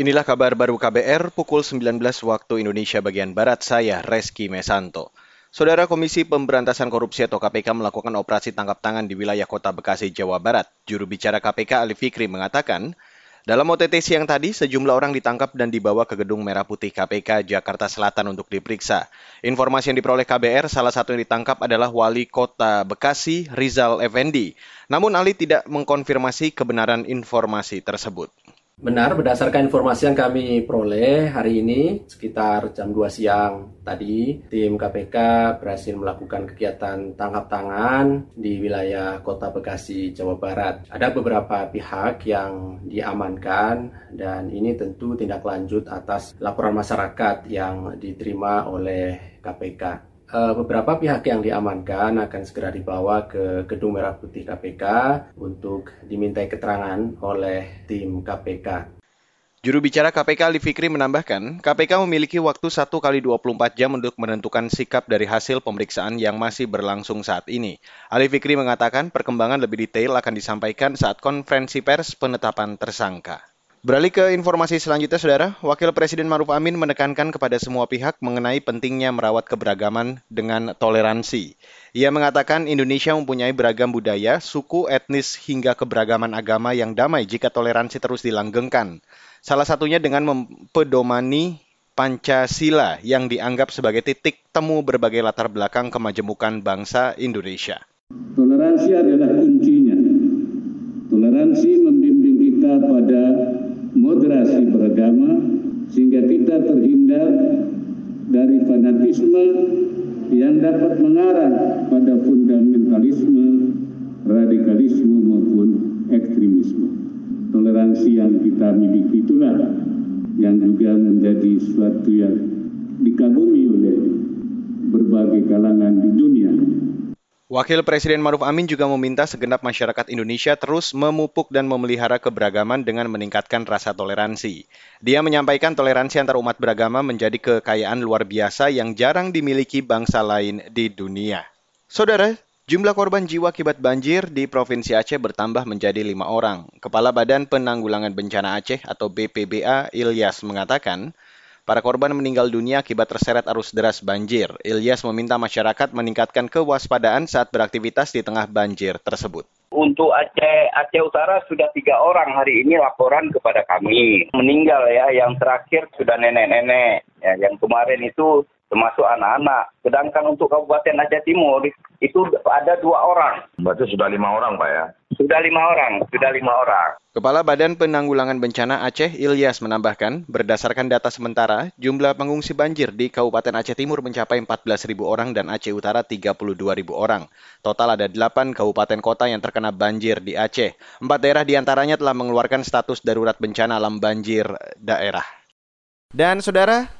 Inilah kabar baru KBR pukul 19 waktu Indonesia bagian Barat, saya Reski Mesanto. Saudara Komisi Pemberantasan Korupsi atau KPK melakukan operasi tangkap tangan di wilayah kota Bekasi, Jawa Barat. Juru bicara KPK Ali Fikri mengatakan, dalam OTT siang tadi, sejumlah orang ditangkap dan dibawa ke gedung Merah Putih KPK Jakarta Selatan untuk diperiksa. Informasi yang diperoleh KBR, salah satu yang ditangkap adalah Wali Kota Bekasi, Rizal Effendi. Namun Ali tidak mengkonfirmasi kebenaran informasi tersebut. Benar, berdasarkan informasi yang kami peroleh hari ini sekitar jam 2 siang tadi, tim KPK berhasil melakukan kegiatan tangkap tangan di wilayah Kota Bekasi, Jawa Barat. Ada beberapa pihak yang diamankan dan ini tentu tindak lanjut atas laporan masyarakat yang diterima oleh KPK. Eh, beberapa pihak yang diamankan akan segera dibawa ke Gedung Merah Putih KPK untuk dimintai keterangan oleh tim KPK. Juru bicara KPK Ali Fikri menambahkan, KPK memiliki waktu 1 kali 24 jam untuk menentukan sikap dari hasil pemeriksaan yang masih berlangsung saat ini. Ali Fikri mengatakan perkembangan lebih detail akan disampaikan saat konferensi pers penetapan tersangka. Beralih ke informasi selanjutnya, Saudara. Wakil Presiden Maruf Amin menekankan kepada semua pihak mengenai pentingnya merawat keberagaman dengan toleransi. Ia mengatakan Indonesia mempunyai beragam budaya, suku, etnis, hingga keberagaman agama yang damai jika toleransi terus dilanggengkan. Salah satunya dengan mempedomani Pancasila yang dianggap sebagai titik temu berbagai latar belakang kemajemukan bangsa Indonesia. Toleransi adalah kuncinya. Toleransi membimbing kita pada moderasi beragama sehingga kita terhindar dari fanatisme yang dapat mengarah pada fundamentalisme, radikalisme maupun ekstremisme. Toleransi yang kita miliki itulah yang juga menjadi suatu yang dikagumi oleh berbagai kalangan di dunia. Wakil Presiden Maruf Amin juga meminta segenap masyarakat Indonesia terus memupuk dan memelihara keberagaman dengan meningkatkan rasa toleransi. Dia menyampaikan toleransi antar umat beragama menjadi kekayaan luar biasa yang jarang dimiliki bangsa lain di dunia. Saudara, jumlah korban jiwa akibat banjir di Provinsi Aceh bertambah menjadi lima orang. Kepala Badan Penanggulangan Bencana Aceh atau BPBA Ilyas mengatakan, Para korban meninggal dunia akibat terseret arus deras banjir. Ilyas meminta masyarakat meningkatkan kewaspadaan saat beraktivitas di tengah banjir tersebut. Untuk Aceh Aceh Utara sudah tiga orang hari ini laporan kepada kami meninggal ya. Yang terakhir sudah nenek-nenek. Ya, yang kemarin itu termasuk anak-anak. Sedangkan untuk Kabupaten Aceh Timur itu ada dua orang. Berarti sudah lima orang Pak ya? Sudah lima orang, sudah lima orang. Kepala Badan Penanggulangan Bencana Aceh Ilyas menambahkan, berdasarkan data sementara, jumlah pengungsi banjir di Kabupaten Aceh Timur mencapai 14.000 orang dan Aceh Utara 32.000 orang. Total ada 8 kabupaten kota yang terkena banjir di Aceh. Empat daerah di antaranya telah mengeluarkan status darurat bencana alam banjir daerah. Dan saudara,